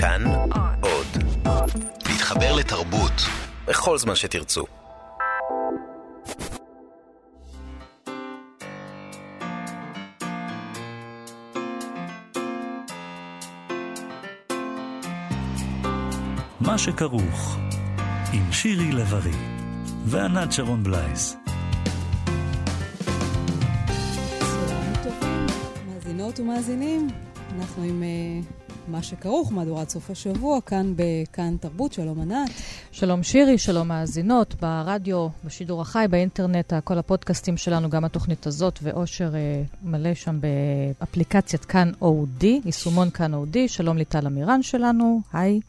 כאן עוד. להתחבר לתרבות בכל זמן שתרצו. מה שכרוך, עם שירי לב-ארי וענת שרון בלייס. צהריים טובים, מאזינות ומאזינים, אנחנו עם uh, מה שכרוך, מהדורת סוף השבוע, כאן בכאן תרבות, שלום ענת. שלום שירי, שלום מאזינות, ברדיו, בשידור החי, באינטרנט, כל הפודקאסטים שלנו, גם התוכנית הזאת, ואושר uh, מלא שם באפליקציית כאן אודי, יישומון כאן אודי, שלום ליטל אמירן שלנו, היי.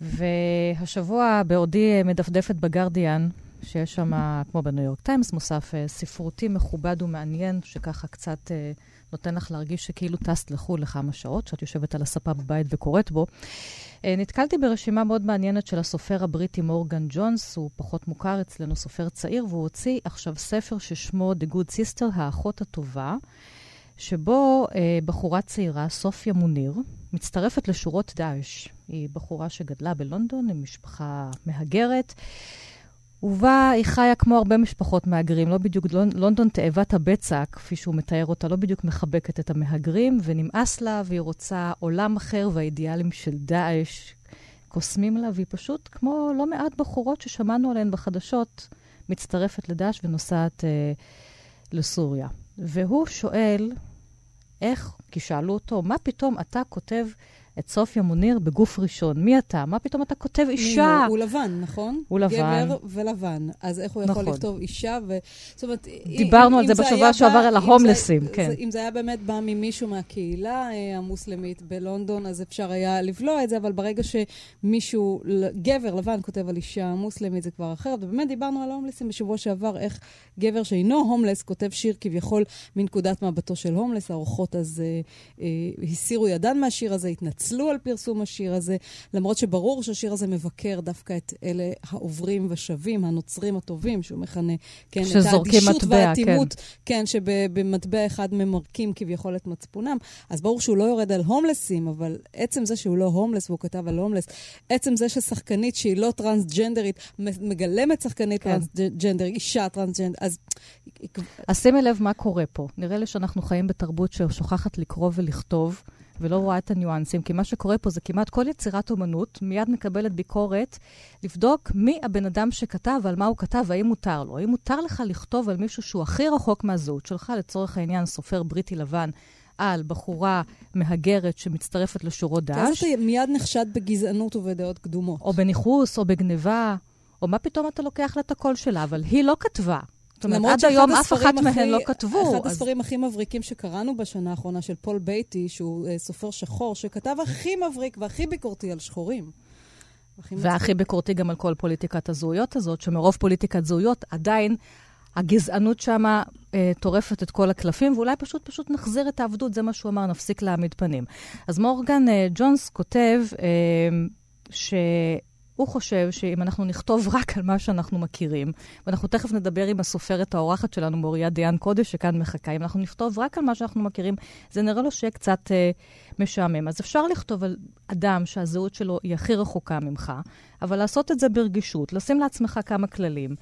והשבוע בעודי מדפדפת בגרדיאן, שיש שם, כמו בניו יורק טיימס, מוסף uh, ספרותי מכובד ומעניין, שככה קצת uh, נותן לך להרגיש שכאילו טסת לחו"ל לכמה שעות, שאת יושבת על הספה בבית וקוראת בו. Uh, נתקלתי ברשימה מאוד מעניינת של הסופר הבריטי מורגן ג'ונס, הוא פחות מוכר אצלנו, סופר צעיר, והוא הוציא עכשיו ספר ששמו The Good Sister, האחות הטובה, שבו uh, בחורה צעירה, סופיה מוניר, מצטרפת לשורות דאעש. היא בחורה שגדלה בלונדון עם משפחה מהגרת. ובה היא חיה כמו הרבה משפחות מהגרים, לא בדיוק, לונדון תאבת הבצע, כפי שהוא מתאר אותה, לא בדיוק מחבקת את המהגרים, ונמאס לה, והיא רוצה עולם אחר, והאידיאלים של דאעש קוסמים לה, והיא פשוט, כמו לא מעט בחורות ששמענו עליהן בחדשות, מצטרפת לדאעש ונוסעת אה, לסוריה. והוא שואל, איך, כי שאלו אותו, מה פתאום אתה כותב את סופיה מוניר בגוף ראשון? מי אתה? מה פתאום אתה כותב אישה? הוא, הוא לבן, נכון? הוא לבן. גבר ולבן. אז איך הוא יכול נכון. לכתוב אישה? ו... זאת אומרת, דיברנו אם, על זה בשבוע שעבר על ההומלסים, זה, כן. זה, אם זה היה באמת בא ממישהו מהקהילה אה, המוסלמית בלונדון, אז אפשר היה לבלוע את זה, אבל ברגע שמישהו, גבר לבן כותב על אישה מוסלמית, זה כבר אחרת. ובאמת דיברנו על ההומלסים בשבוע שעבר, איך גבר שאינו הומלס כותב שיר כביכול מנקודת מבטו של הומלס. האורחות אז אה, אה, הסירו ידן מהשיר הזה, התנצלו על פרסום השיר הזה, למרות שברור שהשיר הזה מבקר דווקא את אלה העוברים ושבים, הנוצרים הטובים, שהוא מכנה, כן, את האדישות מטבע, והאטימות, כן, שבמטבע אחד ממרקים כביכול את מצפונם. אז ברור שהוא לא יורד על הומלסים, אבל עצם זה שהוא לא הומלס והוא כתב על הומלס, עצם זה ששחקנית שהיא לא טרנסג'נדרית, מגלמת שחקנית כן. טרנסג'נדר, אישה טרנסג'נדר, אז... אז שימי לב מה קורה פה. נראה לי שאנחנו חיים בתרבות ששוכחת לקרוא ולכתוב, ולא רואה את הניואנסים, כי מה שקורה פה זה כמעט כל יצירת אומנות מיד מקבלת ביקורת לבדוק מי הבן אדם שכתב ועל מה הוא כתב והאם מותר לו. האם מותר לך לכתוב על מישהו שהוא הכי רחוק מהזהות שלך, לצורך העניין סופר בריטי לבן, על בחורה מהגרת שמצטרפת לשורות אז דאעש, אתה מיד נחשד בגזענות ובדעות קדומות. או בניכוס, או בגניבה, או מה פתאום אתה לוקח לה את הקול שלה, אבל היא לא כתבה. זאת אומרת, עד היום אף אחת מהן לא כתבו. אחד אז- הספרים הכי מבריקים שקראנו בשנה האחרונה של פול בייטי, שהוא אה, סופר שחור, שכתב הכי מבריק והכי ביקורתי על שחורים. והכי ביקורתי גם על כל פוליטיקת הזהויות הזאת, שמרוב פוליטיקת זהויות עדיין הגזענות שמה אה, טורפת את כל הקלפים, ואולי פשוט פשוט נחזיר את העבדות, זה מה שהוא אמר, נפסיק להעמיד פנים. אז מורגן אה, ג'ונס כותב אה, שהוא חושב שאם אנחנו נכתוב רק על מה שאנחנו מכירים, ואנחנו תכף נדבר עם הסופרת האורחת שלנו, מוריה דיאן קודש, שכאן מחכה, אם אנחנו נכתוב רק על מה שאנחנו מכירים, זה נראה לו שיהיה קצת אה, משעמם. אז אפשר לכתוב על אדם שהזהות שלו היא הכי רחוקה ממך, אבל לעשות את זה ברגישות, לשים לעצמך כמה כללים.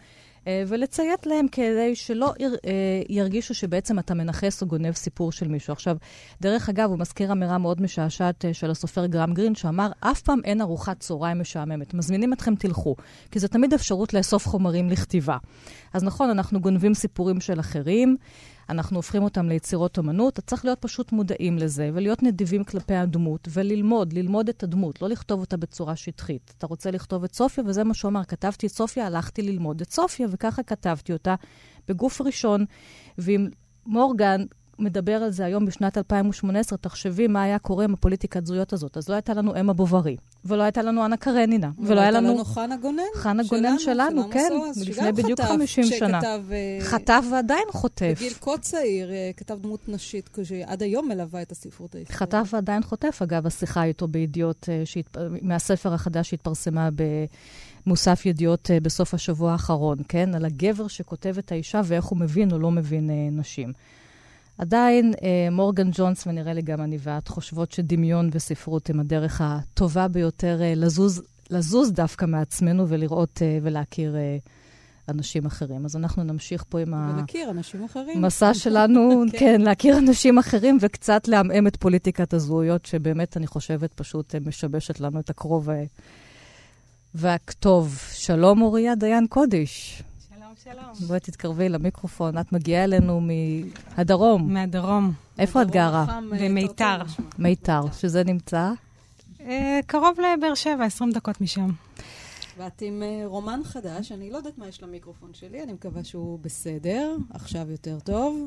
אה, ולציית להם כדי שלא אה, ירגישו שבעצם אתה מנכס או גונב סיפור של מישהו. עכשיו, דרך אגב, הוא מזכיר אמירה מאוד משעשעת אה, של הסופר גרם גרין, שאמר, אף פעם אין ארוחת צהריים משעממת. מזמינים אתכם, תלכו. כי זו תמיד אפשרות לאסוף חומרים לכתיבה. אז נכון, אנחנו גונבים סיפורים של אחרים, אנחנו הופכים אותם ליצירות אומנות, אתה צריך להיות פשוט מודעים לזה, ולהיות נדיבים כלפי הדמות, וללמוד, ללמוד את הדמות, לא לכתוב אותה בצורה שטחית. אתה רוצה לכתוב את סופיה, וזה מה שהוא אמר, כתבתי את סופיה, הלכתי ללמוד את סופיה, וככה כתבתי אותה בגוף ראשון. ואם מורגן מדבר על זה היום בשנת 2018, תחשבי מה היה קורה עם הפוליטיקת זהויות הזאת. אז לא הייתה לנו אמה בוברי, ולא הייתה לנו אנה קרנינה, ולא היה לנו... לנו חנה גונן. חנה גונן שלנו, של כן, מלפני בדיוק חטף 50 שנה. אה, חטף ועדיין חוטף. בגיל כה צעיר, אה, כתב דמות נשית, שעד היום מלווה את הספרות הישראלית. חטף ועדיין חוטף, אגב, השיחה איתו בידיעות, אה. מהספר החדש שהתפרסמה במוסף ידיעות אה, בסוף השבוע האחרון, כן? על הגבר שכותב את האישה ואיך הוא מבין או לא מבין אה, נשים. עדיין אה, מורגן ג'ונס, ונראה לי גם אני ואת, חושבות שדמיון וספרות הם הדרך הטובה ביותר אה, לזוז, לזוז דווקא מעצמנו ולראות אה, ולהכיר אנשים אחרים. אז אנחנו נמשיך פה עם ולהכיר אנשים אחרים. המסע שלנו, כן. כן, להכיר אנשים אחרים וקצת לעמעם את פוליטיקת הזהויות, שבאמת, אני חושבת, פשוט משבשת לנו את הקרוב והכתוב. שלום, אוריה דיין קודש. שלום. בואי תתקרבי למיקרופון. את מגיעה אלינו מהדרום. מהדרום. איפה את גרה? אה, במיתר. מיתר, שזה נמצא? אה, קרוב לבאר שבע, 20 דקות משם. ואת עם uh, רומן חדש, אני לא יודעת מה יש למיקרופון שלי, אני מקווה שהוא בסדר, עכשיו יותר טוב.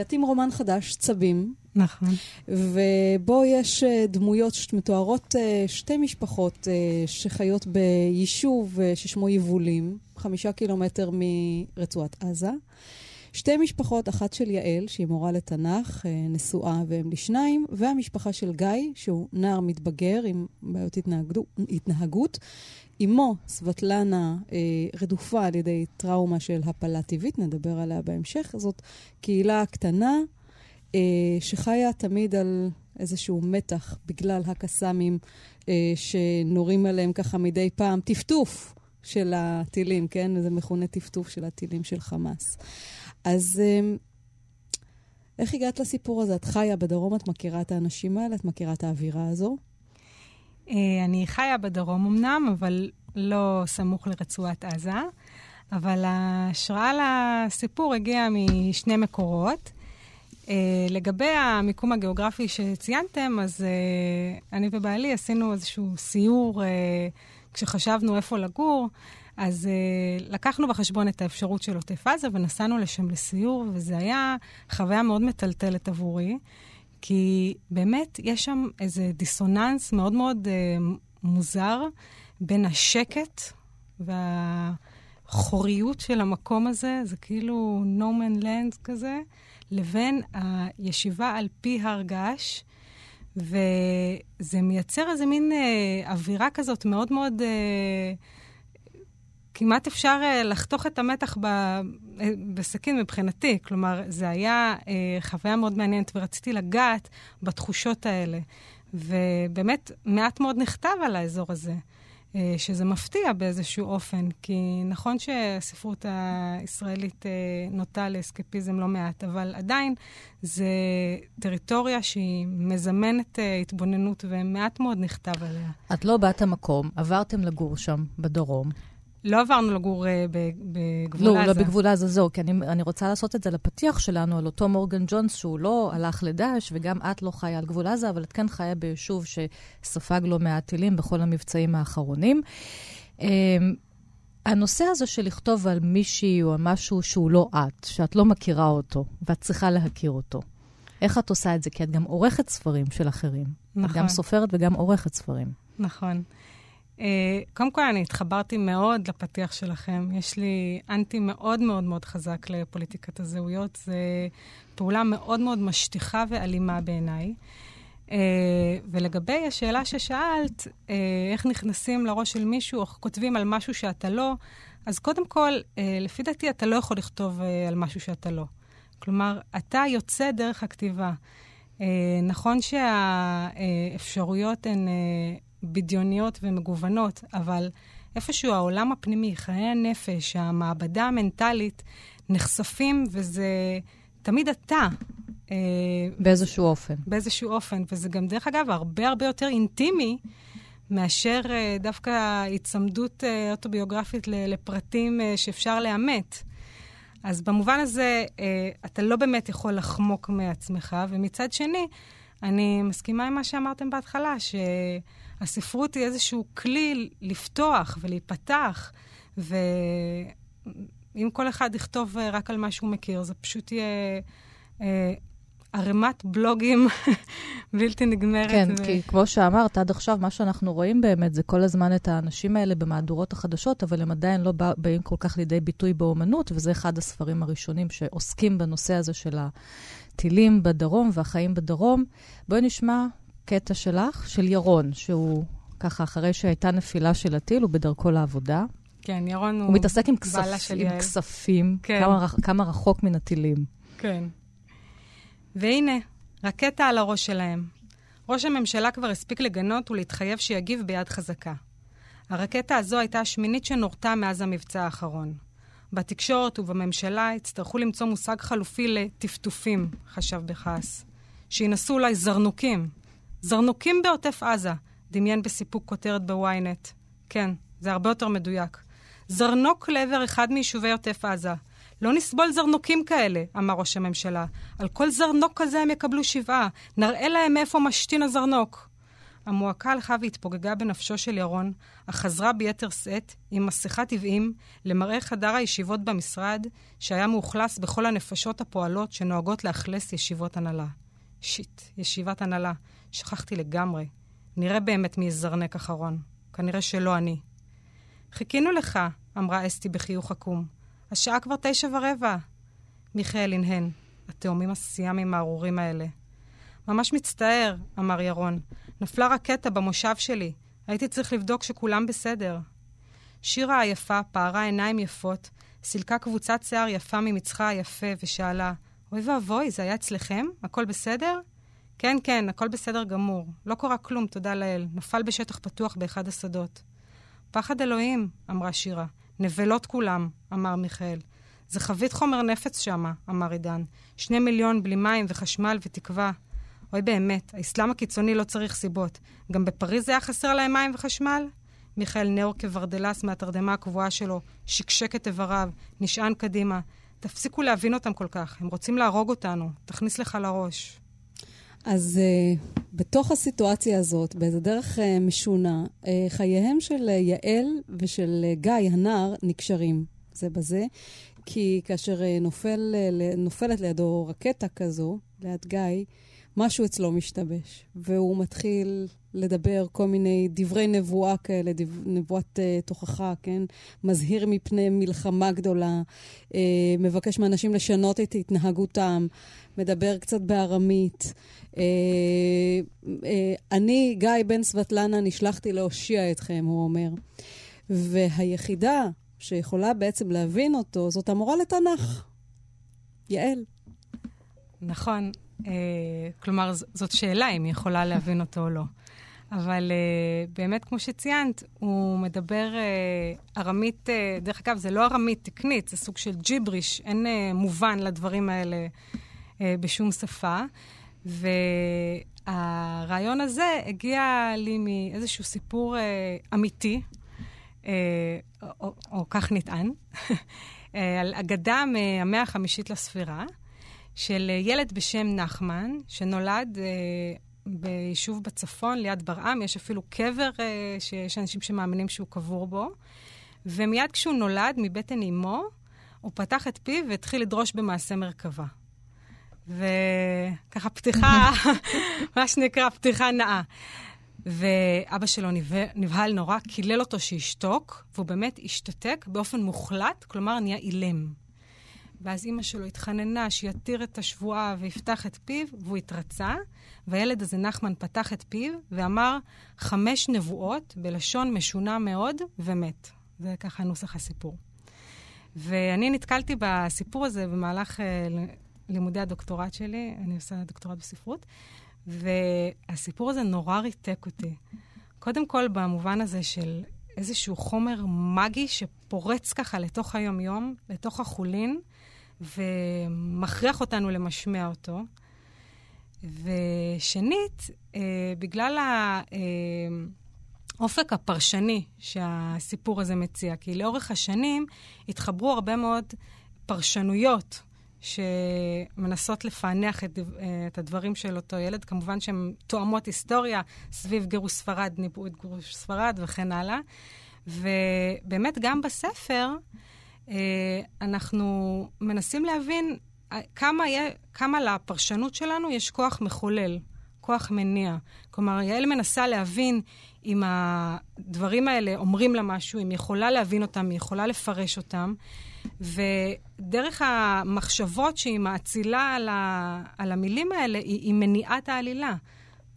את עם רומן חדש, צבים. נכון. ובו יש דמויות שמתוארות שתי משפחות שחיות ביישוב ששמו יבולים, חמישה קילומטר מרצועת עזה. שתי משפחות, אחת של יעל, שהיא מורה לתנ"ך, נשואה והם לשניים, והמשפחה של גיא, שהוא נער מתבגר עם בעיות התנהגות. אמו, סבטלנה, אה, רדופה על ידי טראומה של הפלה טבעית, נדבר עליה בהמשך. זאת קהילה קטנה אה, שחיה תמיד על איזשהו מתח בגלל הקסאמים אה, שנורים עליהם ככה מדי פעם. טפטוף של הטילים, כן? זה מכונה טפטוף של הטילים של חמאס. אז אה, איך הגעת לסיפור הזה? את חיה בדרום, את מכירה את האנשים האלה? את מכירה את האווירה הזו? אה, אני חיה בדרום אמנם, אבל לא סמוך לרצועת עזה. אבל ההשראה לסיפור הגיעה משני מקורות. Uh, לגבי המיקום הגיאוגרפי שציינתם, אז uh, אני ובעלי עשינו איזשהו סיור uh, כשחשבנו איפה לגור. אז uh, לקחנו בחשבון את האפשרות של עוטף עזה ונסענו לשם לסיור, וזו היה חוויה מאוד מטלטלת עבורי. כי באמת יש שם איזה דיסוננס מאוד מאוד uh, מוזר בין השקט והחוריות של המקום הזה, זה כאילו no man land כזה, לבין הישיבה על פי הר געש. וזה מייצר איזה מין אה, אווירה כזאת מאוד מאוד... אה, כמעט אפשר אה, לחתוך את המתח ב, אה, בסכין מבחינתי. כלומר, זה היה אה, חוויה מאוד מעניינת, ורציתי לגעת בתחושות האלה. ובאמת, מעט מאוד נכתב על האזור הזה. אה, שזה מפתיע באיזשהו אופן, כי נכון שהספרות הישראלית אה, נוטה לאסקפיזם לא מעט, אבל עדיין זה טריטוריה שהיא מזמנת אה, התבוננות, ומעט מאוד נכתב עליה. את לא באת המקום, עברתם לגור שם, בדרום. לא עברנו לגור uh, בגבול לא, עזה. לא, לא בגבול עזה, זהו, כי אני, אני רוצה לעשות את זה לפתיח שלנו, על אותו מורגן ג'ונס, שהוא לא הלך לדאעש, וגם את לא חיה על גבול עזה, אבל את כן חיה ביישוב שספג לא מעט טילים בכל המבצעים האחרונים. Um, הנושא הזה של לכתוב על מישהי או על משהו שהוא לא את, שאת לא מכירה אותו, ואת צריכה להכיר אותו. איך את עושה את זה? כי את גם עורכת ספרים של אחרים. נכון. את גם נכון. סופרת וגם עורכת ספרים. נכון. אה, קודם כל, אני התחברתי מאוד לפתיח שלכם. יש לי אנטי מאוד מאוד מאוד חזק לפוליטיקת הזהויות. זו פעולה מאוד מאוד משטיחה ואלימה בעיניי. Uh, ולגבי השאלה ששאלת, uh, איך נכנסים לראש של מישהו, או כותבים על משהו שאתה לא, אז קודם כל, uh, לפי דעתי, אתה לא יכול לכתוב uh, על משהו שאתה לא. כלומר, אתה יוצא דרך הכתיבה. Uh, נכון שהאפשרויות הן uh, בדיוניות ומגוונות, אבל איפשהו העולם הפנימי, חיי הנפש, המעבדה המנטלית, נחשפים, וזה תמיד אתה. אה, באיזשהו אופן. באיזשהו אופן, וזה גם, דרך אגב, הרבה הרבה יותר אינטימי מאשר אה, דווקא היצמדות אה, אוטוביוגרפית לפרטים שאפשר לאמת. אז במובן הזה, אתה לא באמת יכול לחמוק מעצמך, ומצד שני, אני מסכימה עם מה שאמרתם בהתחלה, ש... הספרות היא איזשהו כלי לפתוח ולהיפתח, ואם כל אחד יכתוב אה, רק על מה שהוא מכיר, זה פשוט יהיה... אה, ערימת בלוגים בלתי נגמרת. כן, ו... כי כמו שאמרת, עד עכשיו מה שאנחנו רואים באמת זה כל הזמן את האנשים האלה במהדורות החדשות, אבל הם עדיין לא בא, באים כל כך לידי ביטוי באומנות, וזה אחד הספרים הראשונים שעוסקים בנושא הזה של הטילים בדרום והחיים בדרום. בואי נשמע קטע שלך, של ירון, שהוא ככה, אחרי שהייתה נפילה של הטיל, הוא בדרכו לעבודה. כן, ירון הוא, הוא מתעסק עם, כספ, עם כספים, כן. כמה, כמה רחוק מן הטילים. כן. והנה, רקטה על הראש שלהם. ראש הממשלה כבר הספיק לגנות ולהתחייב שיגיב ביד חזקה. הרקטה הזו הייתה השמינית שנורתה מאז המבצע האחרון. בתקשורת ובממשלה יצטרכו למצוא מושג חלופי לטפטופים, חשב בכעס. שינסו אולי זרנוקים. זרנוקים בעוטף עזה, דמיין בסיפוק כותרת בוויינט. כן, זה הרבה יותר מדויק. זרנוק לעבר אחד מיישובי עוטף עזה. לא נסבול זרנוקים כאלה, אמר ראש הממשלה. על כל זרנוק כזה הם יקבלו שבעה. נראה להם מאיפה משתין הזרנוק. המועקה הלכה והתפוגגה בנפשו של ירון, אך חזרה ביתר שאת, עם מסכת עוועים, למראה חדר הישיבות במשרד, שהיה מאוכלס בכל הנפשות הפועלות שנוהגות לאכלס ישיבות הנהלה. שיט, ישיבת הנהלה. שכחתי לגמרי. נראה באמת מי יזרנק אחרון. כנראה שלא אני. חיכינו לך, אמרה אסתי בחיוך עקום. השעה כבר תשע ורבע. מיכאל הנהן. התאומים הסיאמים הארורים האלה. ממש מצטער, אמר ירון. נפלה רקטה במושב שלי. הייתי צריך לבדוק שכולם בסדר. שירה היפה פערה עיניים יפות, סילקה קבוצת שיער יפה ממצחה היפה ושאלה, אוי ואבוי, זה היה אצלכם? הכל בסדר? כן, כן, הכל בסדר גמור. לא קרה כלום, תודה לאל. נפל בשטח פתוח באחד השדות. פחד אלוהים, אמרה שירה. נבלות כולם, אמר מיכאל. זה חבית חומר נפץ שמה, אמר עידן. שני מיליון בלי מים וחשמל ותקווה. אוי באמת, האסלאם הקיצוני לא צריך סיבות. גם בפריז היה חסר להם מים וחשמל? מיכאל נאור כברדלס מהתרדמה הקבועה שלו, שקשק את איבריו, נשען קדימה. תפסיקו להבין אותם כל כך, הם רוצים להרוג אותנו. תכניס לך לראש. אז uh, בתוך הסיטואציה הזאת, באיזה דרך uh, משונה, uh, חייהם של uh, יעל ושל uh, גיא, הנער, נקשרים זה בזה, כי כאשר uh, נופל, uh, נופלת לידו רקטה כזו, ליד גיא, משהו אצלו משתבש, והוא מתחיל לדבר כל מיני דברי נבואה כאלה, דב, נבואת uh, תוכחה, כן? מזהיר מפני מלחמה גדולה, uh, מבקש מאנשים לשנות את התנהגותם, מדבר קצת בארמית. Uh, uh, אני, גיא בן סבטלנה, נשלחתי להושיע אתכם, הוא אומר. והיחידה שיכולה בעצם להבין אותו זאת המורה לתנ"ך, יעל. נכון. אה, כלומר, זאת שאלה אם היא יכולה להבין אותו או לא. אבל uh, באמת, כמו שציינת, הוא מדבר uh, ארמית, uh, דרך אגב, זה לא ארמית תקנית, זה סוג של ג'יבריש, אין uh, מובן לדברים האלה uh, בשום שפה. והרעיון הזה הגיע לי מאיזשהו סיפור uh, אמיתי, uh, או, או, או כך נטען, על אגדה מהמאה החמישית לספירה. של ילד בשם נחמן, שנולד אה, ביישוב בצפון, ליד ברעם, יש אפילו קבר אה, שיש אנשים שמאמינים שהוא קבור בו. ומיד כשהוא נולד, מבטן אימו, הוא פתח את פיו והתחיל לדרוש במעשה מרכבה. וככה פתיחה, מה שנקרא פתיחה נאה. ואבא שלו נבהל נורא, קילל אותו שישתוק, והוא באמת השתתק באופן מוחלט, כלומר נהיה אילם. ואז אימא שלו התחננה שיתיר את השבועה ויפתח את פיו, והוא התרצה, והילד הזה, נחמן, פתח את פיו ואמר חמש נבואות בלשון משונה מאוד, ומת. זה ככה נוסח הסיפור. ואני נתקלתי בסיפור הזה במהלך uh, לימודי הדוקטורט שלי, אני עושה דוקטורט בספרות, והסיפור הזה נורא ריתק אותי. קודם כל, במובן הזה של איזשהו חומר מגי שפורץ ככה לתוך היום-יום, לתוך החולין, ומכריח אותנו למשמע אותו. ושנית, אה, בגלל האופק הפרשני שהסיפור הזה מציע, כי לאורך השנים התחברו הרבה מאוד פרשנויות שמנסות לפענח את, את הדברים של אותו ילד. כמובן שהן תואמות היסטוריה סביב גירוש ספרד, ניבאו את גירוש ספרד וכן הלאה. ובאמת, גם בספר, אה, אנחנו מנסים להבין אה, כמה, יהיה, כמה לפרשנות שלנו יש כוח מחולל, כוח מניע. כלומר, יעל מנסה להבין אם הדברים האלה אומרים לה משהו, אם היא יכולה להבין אותם, היא יכולה לפרש אותם. ודרך המחשבות שהיא מאצילה על, ה, על המילים האלה, היא, היא מניעת העלילה.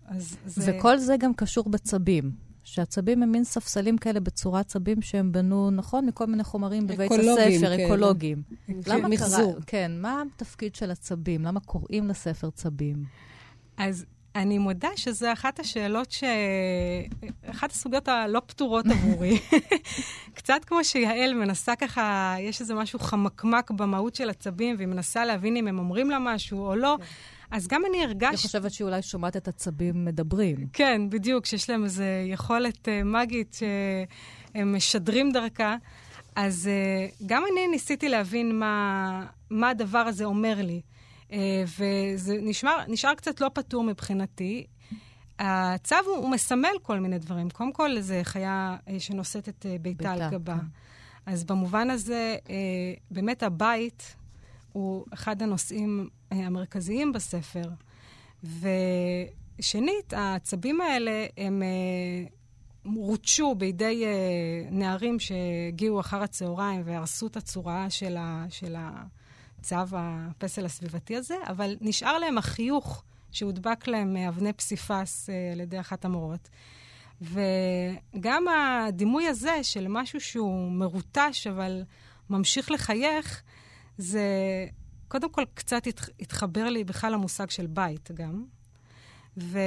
אז זה... וכל זה גם קשור בצבים. שהצבים הם מין ספסלים כאלה בצורת צבים שהם בנו, נכון, מכל מיני חומרים בבית אקולוגיים הספר, כאלה. אקולוגיים. למה מחזור. קרה, כן, מה התפקיד של הצבים? למה קוראים לספר צבים? אז אני מודה שזו אחת השאלות ש... אחת הסוגיות הלא פתורות עבורי. קצת כמו שיעל מנסה ככה, יש איזה משהו חמקמק במהות של עצבים, והיא מנסה להבין אם הם אומרים לה משהו או לא. אז גם אני אני הרגשתי... חושבת שהיא אולי שומעת את הצבים מדברים. כן, בדיוק, שיש להם איזו יכולת uh, מגית שהם משדרים דרכה. אז uh, גם אני ניסיתי להבין מה, מה הדבר הזה אומר לי. Uh, וזה נשמר, נשאר קצת לא פתור מבחינתי. הצו הוא, הוא מסמל כל מיני דברים. קודם כל, זו חיה uh, שנושאת את uh, ביתה על גבה. כן. אז במובן הזה, uh, באמת הבית הוא אחד הנושאים המרכזיים בספר. ושנית, העצבים האלה הם uh, רוטשו בידי uh, נערים שהגיעו אחר הצהריים והרסו את הצורה של, ה, של הצו הפסל הסביבתי הזה, אבל נשאר להם החיוך שהודבק להם מאבני פסיפס על ידי אחת המורות. וגם הדימוי הזה של משהו שהוא מרוטש, אבל ממשיך לחייך, זה קודם כל קצת התח- התחבר לי בכלל למושג של בית גם. ו...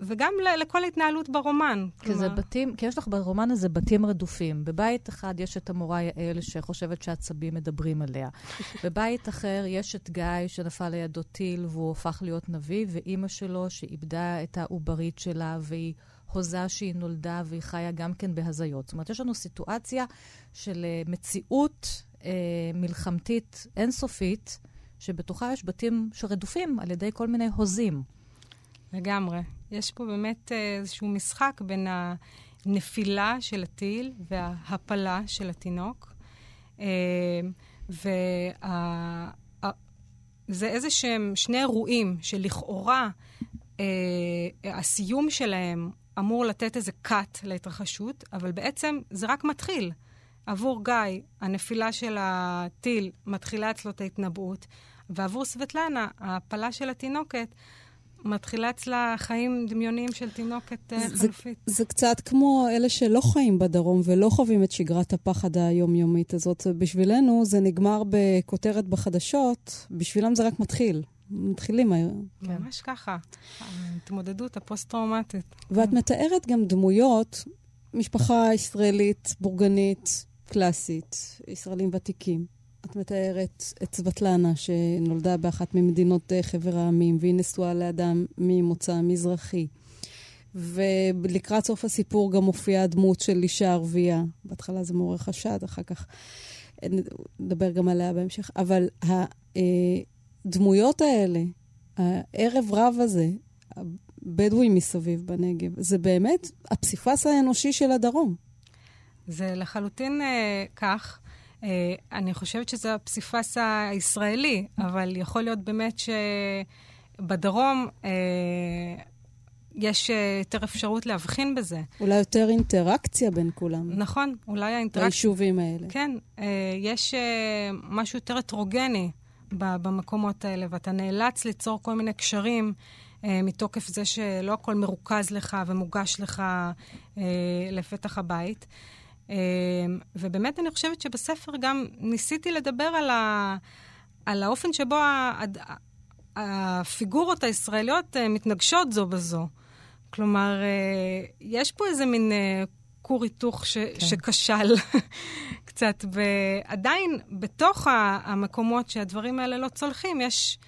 וגם לכל ההתנהלות ברומן. כי זה בתים, כי יש לך ברומן הזה בתים רדופים. בבית אחד יש את המורה יעל שחושבת שהעצבים מדברים עליה. בבית אחר יש את גיא שנפל לידו טיל והוא הפך להיות נביא, ואימא שלו שאיבדה את העוברית שלה והיא הוזה שהיא נולדה והיא חיה גם כן בהזיות. זאת אומרת, יש לנו סיטואציה של אה, מציאות אה, מלחמתית אינסופית, שבתוכה יש בתים שרדופים על ידי כל מיני הוזים. לגמרי. יש פה באמת אה, איזשהו משחק בין הנפילה של הטיל וההפלה של התינוק. אה, וזה איזה שהם שני אירועים שלכאורה אה, הסיום שלהם אמור לתת איזה cut להתרחשות, אבל בעצם זה רק מתחיל. עבור גיא, הנפילה של הטיל מתחילה אצלו את ההתנבאות, ועבור סבטלנה, ההפלה של התינוקת, מתחילה אצלה חיים דמיוניים של תינוקת אה, זה- חלופית. זה קצת כמו אלה שלא חיים בדרום ולא חווים את שגרת הפחד היומיומית הזאת. בשבילנו זה נגמר בכותרת בחדשות, בשבילם זה רק מתחיל. מתחילים היום. כן. ממש ככה. ההתמודדות הפוסט-טראומטית. ואת מתארת גם דמויות, משפחה ישראלית, בורגנית, קלאסית, ישראלים ותיקים. את מתארת את סבטלנה, שנולדה באחת ממדינות אה, חבר העמים, והיא נשואה לאדם ממוצא מזרחי. ולקראת סוף הסיפור גם מופיעה הדמות של אישה ערבייה. בהתחלה זה מעורר חשד, אחר כך אה, נדבר גם עליה בהמשך. אבל הדמויות האלה, הערב רב הזה, הבדואים מסביב בנגב, זה באמת הפסיפס האנושי של הדרום. זה לחלוטין אה, כך. אה, אני חושבת שזה הפסיפס הישראלי, אבל יכול להיות באמת שבדרום אה, יש אה, יותר אפשרות להבחין בזה. אולי יותר אינטראקציה בין כולם, נכון, אולי האינטראקציה... ביישובים האלה. כן, אה, יש אה, משהו יותר הטרוגני במקומות האלה, ואתה נאלץ ליצור כל מיני קשרים אה, מתוקף זה שלא הכל מרוכז לך ומוגש לך אה, לפתח הבית. אה, ובאמת אני חושבת שבספר גם ניסיתי לדבר על, ה, על האופן שבו ה, הד- הפיגורות הישראליות אה, מתנגשות זו בזו. כלומר, אה, יש פה איזה מין אה, כור היתוך ש, כן. שכשל קצת, ועדיין בתוך המקומות שהדברים האלה לא צולחים, יש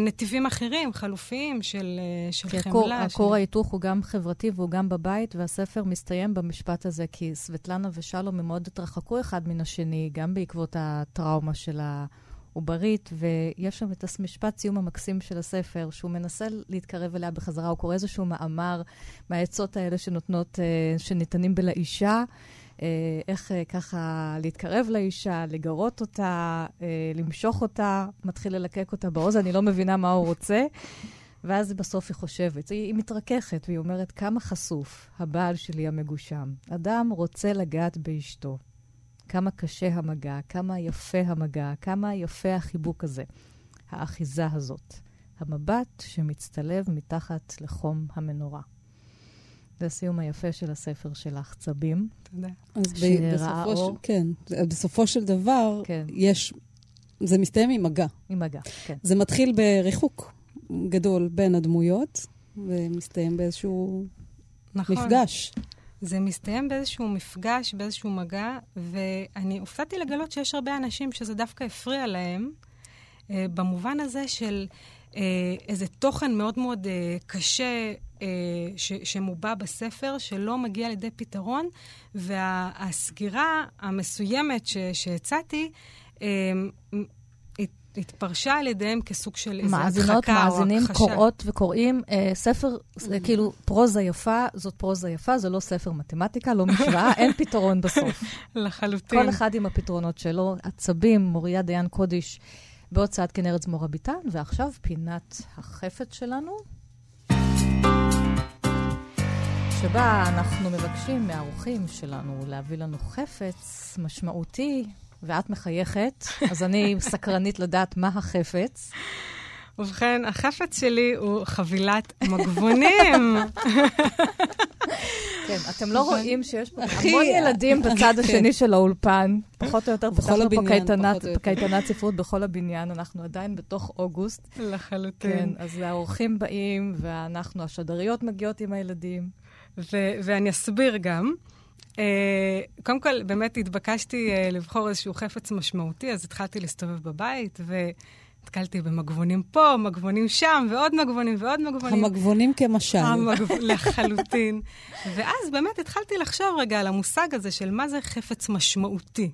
נתיבים אחרים, חלופיים, של, אה, של כי חמלה. הכור, של... הכור ההיתוך הוא גם חברתי והוא גם בבית, והספר מסתיים במשפט הזה, כי סבטלנה ושלום הם מאוד התרחקו אחד מן השני, גם בעקבות הטראומה של העוברית, ויש שם את המשפט סיום המקסים של הספר, שהוא מנסה להתקרב אליה בחזרה, הוא קורא איזשהו מאמר מהעצות האלה שנותנות, אה, שניתנים בלאישה. אה, איך אה, ככה להתקרב לאישה, לגרות אותה, אה, למשוך אותה, מתחיל ללקק אותה באוזן, אני לא מבינה מה הוא רוצה. ואז בסוף היא חושבת, היא, היא מתרככת, והיא אומרת, כמה חשוף הבעל שלי המגושם. אדם רוצה לגעת באשתו. כמה קשה המגע, כמה יפה המגע, כמה יפה החיבוק הזה. האחיזה הזאת. המבט שמצטלב מתחת לחום המנורה. זה הסיום היפה של הספר שלך, צבים. תודה. אז בסופו, של, כן, בסופו של דבר, כן. יש, זה מסתיים עם מגע. עם מגע, כן. זה מתחיל בריחוק גדול בין הדמויות, ומסתיים באיזשהו נכון. מפגש. זה מסתיים באיזשהו מפגש, באיזשהו מגע, ואני הופתעתי לגלות שיש הרבה אנשים שזה דווקא הפריע להם, אה, במובן הזה של אה, איזה תוכן מאוד מאוד אה, קשה ש, שמובע בספר, שלא מגיע לידי פתרון, והסגירה המסוימת שהצעתי, אה, התפרשה על ידיהם כסוג של איזו הדחקה או הכחשה. מאזינים, קוראות וקוראים. אה, ספר, זה כאילו פרוזה יפה, זאת פרוזה יפה, זה לא ספר מתמטיקה, לא משוואה, אין פתרון בסוף. לחלוטין. כל אחד עם הפתרונות שלו. עצבים, מוריה דיין קודיש, בהוצאת כנרת זמורה ביטן, ועכשיו פינת החפץ שלנו, שבה אנחנו מבקשים מהאורחים שלנו להביא לנו חפץ משמעותי, ואת מחייכת, אז אני סקרנית לדעת מה החפץ. ובכן, החפץ שלי הוא חבילת מגבונים. כן, אתם לא רואים שיש פה המון ילדים בצד השני של האולפן. פחות או יותר פתחנו פה קייטנת ספרות בכל הבניין, אנחנו עדיין בתוך אוגוסט. לחלוטין. כן, אז האורחים באים, ואנחנו, השדריות מגיעות עם הילדים. ואני אסביר גם. Uh, קודם כל, באמת התבקשתי uh, לבחור איזשהו חפץ משמעותי, אז התחלתי להסתובב בבית, ונתקלתי במגבונים פה, מגבונים שם, ועוד מגבונים ועוד מגבונים. המגבונים כמשל. המגב... לחלוטין. ואז באמת התחלתי לחשוב רגע על המושג הזה של מה זה חפץ משמעותי.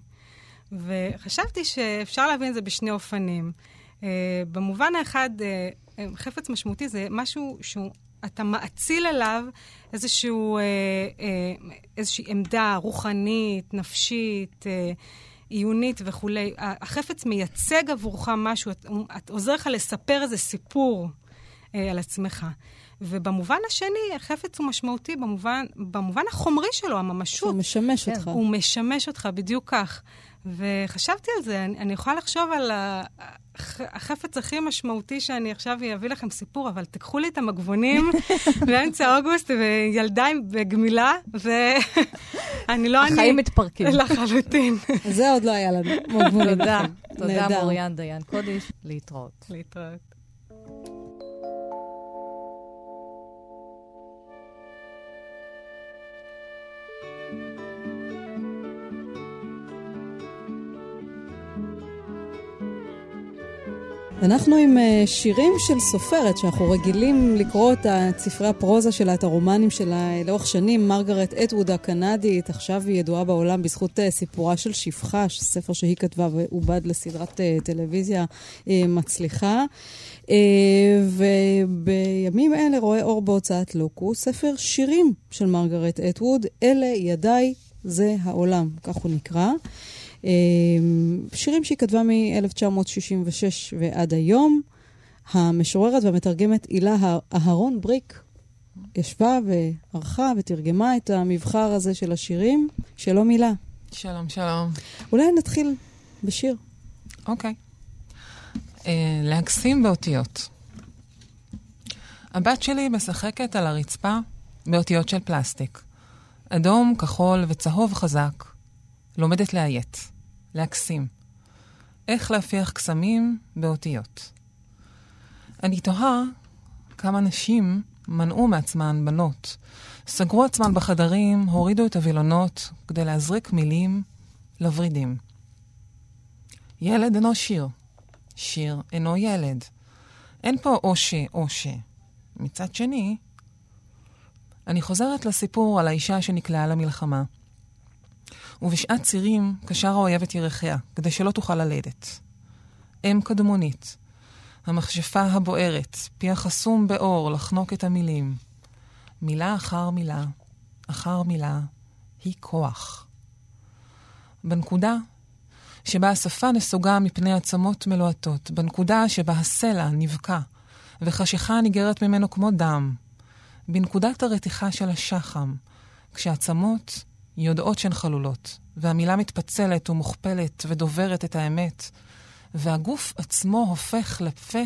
וחשבתי שאפשר להבין את זה בשני אופנים. Uh, במובן האחד, uh, חפץ משמעותי זה משהו שהוא אתה מאציל אליו איזשהו, אה, אה, איזושהי עמדה רוחנית, נפשית, אה, עיונית וכולי. החפץ מייצג עבורך משהו, את, את עוזר לך לספר איזה סיפור אה, על עצמך. ובמובן השני, החפץ הוא משמעותי במובן, במובן החומרי שלו, הממשות. הוא משמש כן. אותך. הוא משמש אותך, בדיוק כך. וחשבתי על זה, אני, אני יכולה לחשוב על החפץ הכי משמעותי שאני עכשיו אביא לכם סיפור, אבל תיקחו לי את המגבונים באמצע אוגוסט, וילדה בגמילה, ואני לא אני... החיים מתפרקים. לחלוטין. זה עוד לא היה לנו, מגבונים. תודה. תודה, מוריאן דיין קודיש. להתראות. להתראות. אנחנו עם אה, שירים של סופרת, שאנחנו רגילים לקרוא את ספרי הפרוזה שלה, את הרומנים שלה לאורך שנים. מרגרט אטווד הקנדית, עכשיו היא ידועה בעולם בזכות אה, סיפורה של שפחה, ספר שהיא כתבה ועובד לסדרת אה, טלוויזיה מצליחה. ובימים אלה רואה אור בהוצאת לוקו, ספר שירים של מרגרט אטווד, אלה ידיי, זה העולם, כך הוא נקרא. אמ, שירים שהיא כתבה מ-1966 ועד היום. המשוררת והמתרגמת הילה אהרון בריק ישבה וערכה ותרגמה את המבחר הזה של השירים. שלום הילה. שלום, שלום. אולי נתחיל בשיר. אוקיי. Uh, להגסים באותיות. הבת שלי משחקת על הרצפה באותיות של פלסטיק. אדום, כחול וצהוב חזק. לומדת לאיית, להקסים. איך להפיח קסמים באותיות. אני תוהה כמה נשים מנעו מעצמן בנות, סגרו עצמן בחדרים, הורידו את הווילונות כדי להזריק מילים לוורידים. ילד אינו שיר, שיר אינו ילד. אין פה או ש או ש. מצד שני, אני חוזרת לסיפור על האישה שנקלעה למלחמה. ובשעת צירים קשר האויב את ירחיה, כדי שלא תוכל ללדת. אם קדמונית, המכשפה הבוערת, פי החסום באור לחנוק את המילים. מילה אחר מילה, אחר מילה, היא כוח. בנקודה שבה השפה נסוגה מפני עצמות מלוהטות, בנקודה שבה הסלע נבקע, וחשיכה ניגרת ממנו כמו דם, בנקודת הרתיחה של השחם, כשעצמות יודעות שהן חלולות, והמילה מתפצלת ומוכפלת ודוברת את האמת, והגוף עצמו הופך לפה,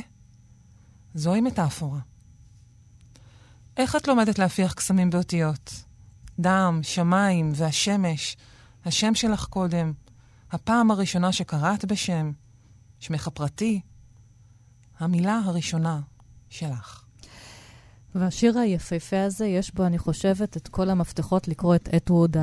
זוהי מטאפורה. איך את לומדת להפיח קסמים באותיות? דם, שמיים והשמש, השם שלך קודם, הפעם הראשונה שקראת בשם, שמך הפרטי, המילה הראשונה שלך. והשיר היפהפה הזה, יש בו, אני חושבת, את כל המפתחות לקרוא את אתווד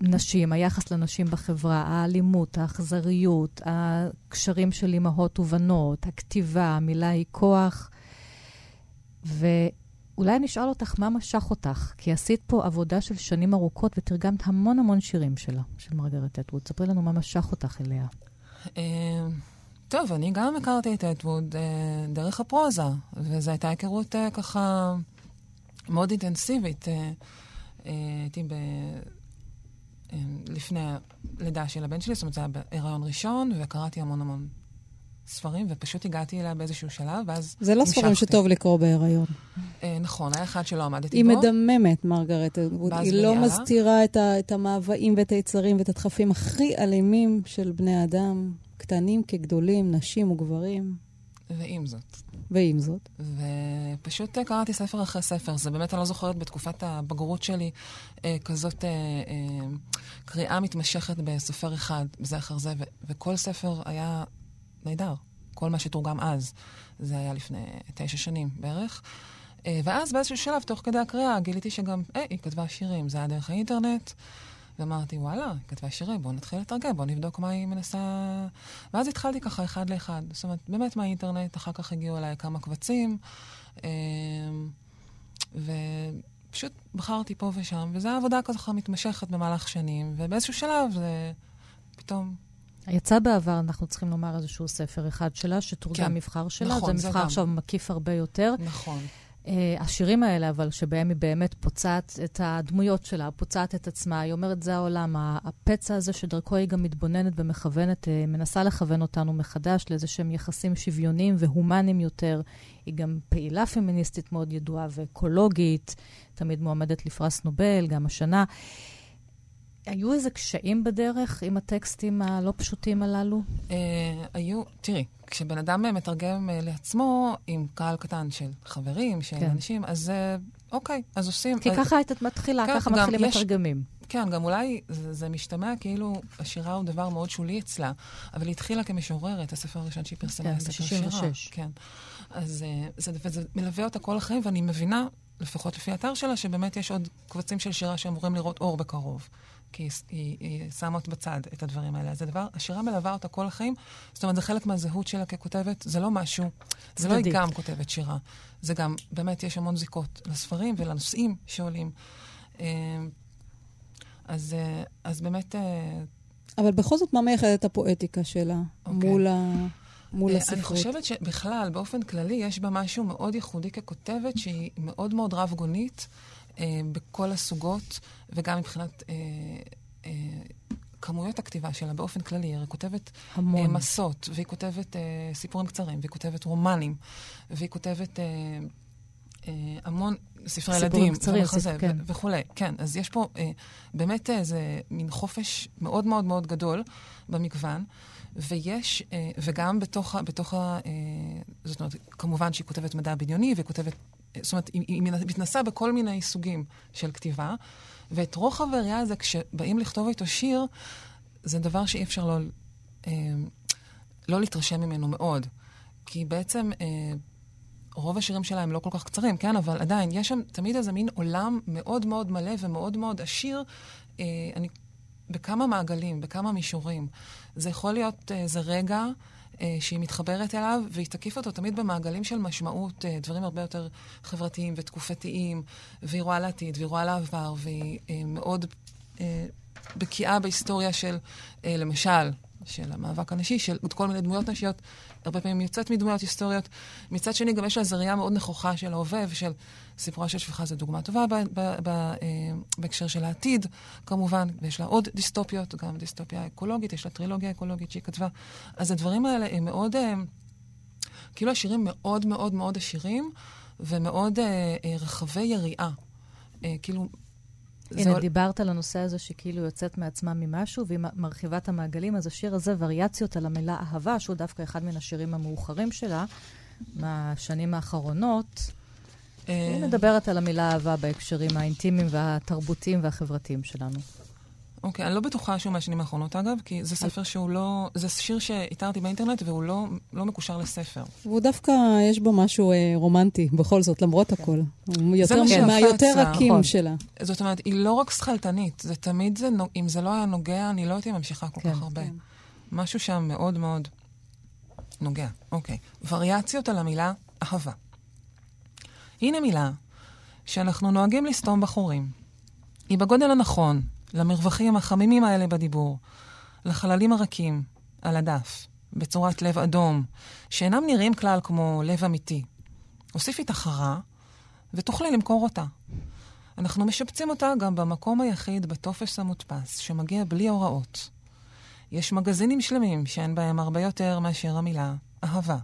הנשים, היחס לנשים בחברה, האלימות, האכזריות, הקשרים של אימהות ובנות, הכתיבה, המילה היא כוח. ואולי אני אשאל אותך, מה משך אותך? כי עשית פה עבודה של שנים ארוכות ותרגמת המון המון שירים שלה, של מרגרט אטווד. ספרי לנו מה משך אותך אליה. אה, טוב, אני גם הכרתי את אטווד אה, דרך הפרוזה, וזו הייתה היכרות אה, ככה מאוד אינטנסיבית. הייתי ב... לפני הלידה של הבן שלי, זאת אומרת, זה היה בהיריון ראשון, וקראתי המון המון ספרים, ופשוט הגעתי אליה באיזשהו שלב, ואז זה לא המשכתי. ספרים שטוב לקרוא בהיריון. אה, נכון, היה אחד שלא עמדתי היא בו. היא מדממת, מרגרט אדווד. היא לא מסתירה את, ה, את המאוויים ואת היצרים ואת הדחפים הכי אלימים של בני אדם, קטנים כגדולים, נשים וגברים. ועם זאת. ועם זאת. ופשוט קראתי ספר אחרי ספר. זה באמת, אני לא זוכרת בתקופת הבגרות שלי אה, כזאת אה, אה, קריאה מתמשכת בסופר אחד, בזה אחר זה, ו- וכל ספר היה נהדר. כל מה שתורגם אז. זה היה לפני תשע שנים בערך. אה, ואז באיזשהו שלב, תוך כדי הקריאה, גיליתי שגם, אה, היא כתבה שירים. זה היה דרך האינטרנט. ואמרתי, וואלה, היא כתבה שירים, בואו נתחיל לתרגם, בואו נבדוק מה היא מנסה... ואז התחלתי ככה אחד לאחד. זאת אומרת, באמת מהאינטרנט, אחר כך הגיעו אליי כמה קבצים, אה, ופשוט בחרתי פה ושם, וזו עבודה ככה מתמשכת במהלך שנים, ובאיזשהו שלב זה פתאום... יצא בעבר, אנחנו צריכים לומר, איזשהו ספר אחד שלה, שתורגם כן. מבחר שלה. נכון, זה מבחר עכשיו מקיף הרבה יותר. נכון. Uh, השירים האלה, אבל, שבהם היא באמת פוצעת את הדמויות שלה, פוצעת את עצמה, היא אומרת, זה העולם. הפצע הזה שדרכו היא גם מתבוננת ומכוונת, uh, מנסה לכוון אותנו מחדש לאיזה שהם יחסים שוויוניים והומניים יותר. היא גם פעילה פמיניסטית מאוד ידועה ואקולוגית, תמיד מועמדת לפרס נובל, גם השנה. היו איזה קשיים בדרך עם הטקסטים הלא פשוטים הללו? Uh, היו, תראי, כשבן אדם מתרגם uh, לעצמו עם קהל קטן של חברים, של כן. אנשים, אז uh, אוקיי, אז עושים... כי ככה היית מתחילה, כן, ככה מתחילים יש... מתרגמים. כן, גם אולי זה, זה משתמע כאילו השירה הוא דבר מאוד שולי אצלה, אבל היא התחילה כמשוררת, הספר הראשון שהיא פרסמה, כן, ספר שירה. כן, אז זה, וזה מלווה אותה כל החיים, ואני מבינה, לפחות לפי האתר שלה, שבאמת יש עוד קבצים של שירה שאמורים לראות אור בקרוב. כי היא, היא, היא שמה בצד את הדברים האלה. זה דבר, השירה מלווה אותה כל החיים, זאת אומרת, זה חלק מהזהות שלה ככותבת, זה לא משהו, זה לא היא גם כותבת שירה. זה גם, באמת, יש המון זיקות לספרים ולנושאים שעולים. אה, אז, אה, אז באמת... אה, אבל בכל זאת, מה מייחד את הפואטיקה שלה okay. אוקיי. מול ה... מול הספרות. אני חושבת שבכלל, באופן כללי, יש בה משהו מאוד ייחודי ככותבת, שהיא מאוד מאוד רב-גונית. אה, בכל הסוגות, וגם מבחינת אה, אה, כמויות הכתיבה שלה באופן כללי. היא כותבת המון. אה, מסות, והיא כותבת אה, סיפורים קצרים, והיא כותבת רומנים, והיא כותבת... אה, אה, המון ספרי ילדים, קצרים, ומחזה, כן. וכולי. כן, אז יש פה אה, באמת איזה מין חופש מאוד מאוד מאוד גדול במגוון, ויש, אה, וגם בתוך, בתוך ה... אה, זאת אומרת, כמובן שהיא כותבת מדע בדיוני, והיא כותבת זאת אומרת, היא, היא מתנסה בכל מיני סוגים של כתיבה, ואת רוחב הראייה הזה, כשבאים לכתוב איתו שיר, זה דבר שאי אפשר לא, אה, לא להתרשם ממנו מאוד. כי בעצם אה, רוב השירים שלה הם לא כל כך קצרים, כן? אבל עדיין, יש שם תמיד איזה מין עולם מאוד מאוד מלא ומאוד מאוד עשיר. אה, אני, בכמה מעגלים, בכמה מישורים. זה יכול להיות איזה רגע שהיא מתחברת אליו, והיא תקיף אותו תמיד במעגלים של משמעות, אה, דברים הרבה יותר חברתיים ותקופתיים, והיא רואה לעתיד, והיא רואה לעבר, והיא אה, מאוד בקיאה בהיסטוריה של, למשל, של המאבק הנשי, של כל מיני דמויות נשיות, הרבה פעמים יוצאת מדמויות היסטוריות. מצד שני, גם יש לה ראייה מאוד נכוחה של ההווה ושל סיפורה של שפיכה זו דוגמה טובה ב, ב, ב, אה, בהקשר של העתיד, כמובן, ויש לה עוד דיסטופיות, גם דיסטופיה אקולוגית, יש לה טרילוגיה אקולוגית שהיא כתבה. אז הדברים האלה הם מאוד, אה, כאילו השירים מאוד מאוד מאוד עשירים ומאוד אה, אה, רחבי יריעה. כאילו, הנה, זה... דיברת על הנושא הזה שכאילו יוצאת מעצמה ממשהו, והיא מרחיבה את המעגלים, אז השיר הזה, וריאציות על המילה אהבה, שהוא דווקא אחד מן השירים המאוחרים שלה, מהשנים האחרונות, אני מדברת על המילה אהבה בהקשרים האינטימיים והתרבותיים והחברתיים שלנו. אוקיי, okay, אני לא בטוחה שהוא מהשנים האחרונות, אגב, כי זה ספר שהוא לא... זה שיר שאיתרתי באינטרנט והוא לא, לא מקושר לספר. והוא דווקא, יש בו משהו אה, רומנטי, בכל זאת, למרות הכל. הוא יותר מהיותר רכים נכון. שלה. זאת אומרת, היא לא רק שכלתנית, זה תמיד, זה, אם זה לא היה נוגע, אני לא הייתי ממשיכה כל כן, כך הרבה. כן. משהו שם מאוד מאוד נוגע. אוקיי. Okay. וריאציות על המילה אהבה. הנה מילה שאנחנו נוהגים לסתום בחורים. היא בגודל הנכון, למרווחים החמימים האלה בדיבור, לחללים הרכים, על הדף, בצורת לב אדום, שאינם נראים כלל כמו לב אמיתי. הוסיפי את החרה, ותוכלי למכור אותה. אנחנו משפצים אותה גם במקום היחיד בטופס המודפס, שמגיע בלי הוראות. יש מגזינים שלמים שאין בהם הרבה יותר מאשר המילה אהבה.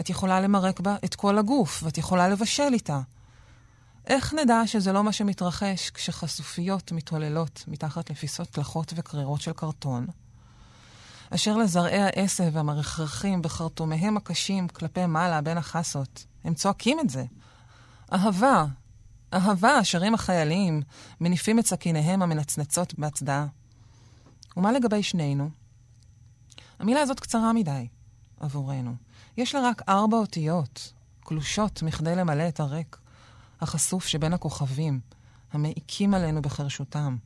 את יכולה למרק בה את כל הגוף, ואת יכולה לבשל איתה. איך נדע שזה לא מה שמתרחש כשחשופיות מתעוללות מתחת לפיסות תלחות וקרירות של קרטון? אשר לזרעי העשב המרחרחים בחרטומיהם הקשים כלפי מעלה בין החסות. הם צועקים את זה. אהבה, אהבה, שרים החיילים, מניפים את סכיניהם המנצנצות בהצדעה. ומה לגבי שנינו? המילה הזאת קצרה מדי עבורנו. יש לה רק ארבע אותיות, קלושות מכדי למלא את הריק. החשוף שבין הכוכבים, המעיקים עלינו בחרשותם.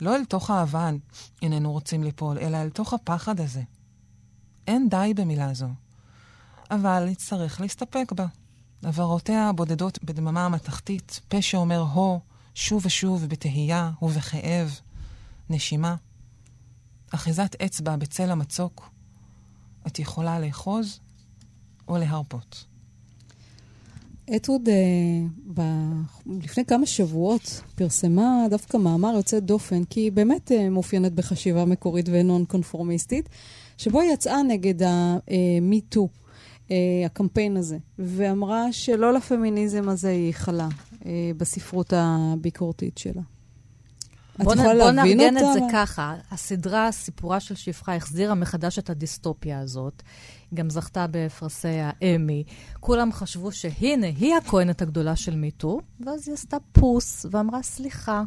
לא אל תוך האבן איננו רוצים ליפול, אלא אל תוך הפחד הזה. אין די במילה זו, אבל נצטרך להסתפק בה. עברותיה בודדות בדממה המתכתית, פה שאומר הו, שוב ושוב בתהייה ובכאב, נשימה. אחיזת אצבע בצל המצוק. את יכולה לאחוז או להרפות. אתווד, ב... לפני כמה שבועות פרסמה דווקא מאמר יוצא דופן, כי היא באמת אה, מאופיינת בחשיבה מקורית ונון קונפורמיסטית, שבו היא יצאה נגד ה-MeToo, אה, הקמפיין הזה, ואמרה שלא לפמיניזם הזה היא חלה בספרות הביקורתית שלה. בוא, נ, בוא נארגן את זה ככה. הסדרה, סיפורה של שפחה, החזירה מחדש את הדיסטופיה הזאת. היא גם זכתה בפרסי האמי. כולם חשבו שהנה, היא הכהנת הגדולה של מיטו, ואז היא עשתה פוס ואמרה, סליחה.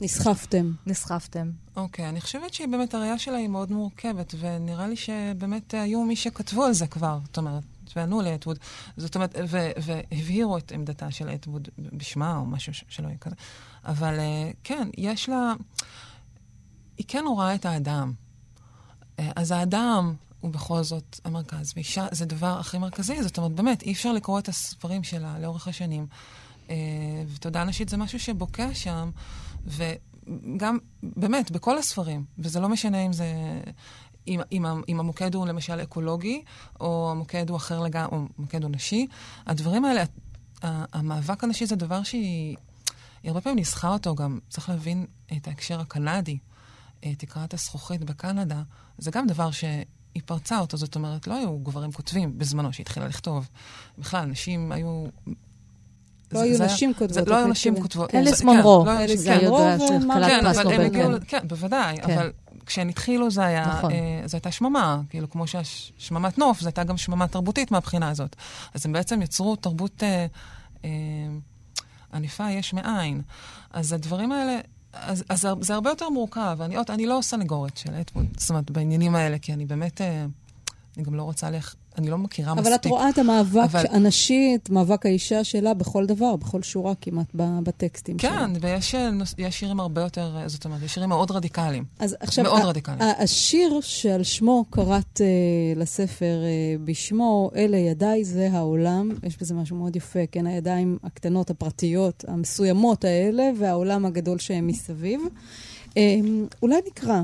נסחפתם. נסחפתם. אוקיי, okay, אני חושבת שבאמת הראייה שלה היא מאוד מורכבת, ונראה לי שבאמת היו מי שכתבו על זה כבר. זאת אומרת, וענו לאטווד. זאת אומרת, והבהירו את עמדתה של אטווד בשמה, או משהו שלא יהיה כזה. אבל אה, כן, יש לה... היא כן רואה את האדם. אה, אז האדם הוא בכל זאת המרכז, ואישה זה דבר הכי מרכזי. זאת אומרת, באמת, אי אפשר לקרוא את הספרים שלה לאורך השנים. אה, ותודעה נשית זה משהו שבוקע שם, וגם, באמת, בכל הספרים, וזה לא משנה אם זה... אם, אם, אם המוקד הוא למשל אקולוגי, או המוקד הוא אחר לגמרי, או המוקד הוא נשי, הדברים האלה, המאבק הנשי זה דבר שהיא... היא הרבה פעמים ניסחה אותו גם, צריך להבין את ההקשר הקנדי, תקרת הזכוכית בקנדה, זה גם דבר שהיא פרצה אותו, זאת אומרת, לא היו גברים כותבים בזמנו שהתחילה לכתוב. בכלל, נשים היו... לא היו נשים כותבות. לא היו נשים כותבות. אליס מונרו. אליס מונרו וכלת פרס נובל. כן, בוודאי, כן. אבל כשהן התחילו זה היה, נכון. אה, זו הייתה שממה, כאילו כמו שהשממת נוף, זו הייתה גם שממה תרבותית מהבחינה הזאת. אז הם בעצם יצרו תרבות אה, אה, ענפה יש מאין. אז הדברים האלה, אז, אז זה הרבה יותר מורכב. אני, אני לא סנגורית של אתמול, זאת אומרת, בעניינים האלה, כי אני באמת, אה, אני גם לא רוצה ללכת אני לא מכירה אבל מספיק. אבל את רואה את המאבק אבל... הנשי, את מאבק האישה שלה בכל דבר, בכל שורה כמעט בטקסטים כן, שלה. כן, ויש שירים הרבה יותר, זאת אומרת, יש שירים מאוד רדיקליים. אז עכשיו, מאוד רדיקליים. השיר שעל שמו קראת uh, לספר uh, בשמו, אלה ידיי זה העולם, יש בזה משהו מאוד יפה, כן, הידיים הקטנות, הפרטיות, המסוימות האלה, והעולם הגדול שהם מסביב. Um, אולי נקרא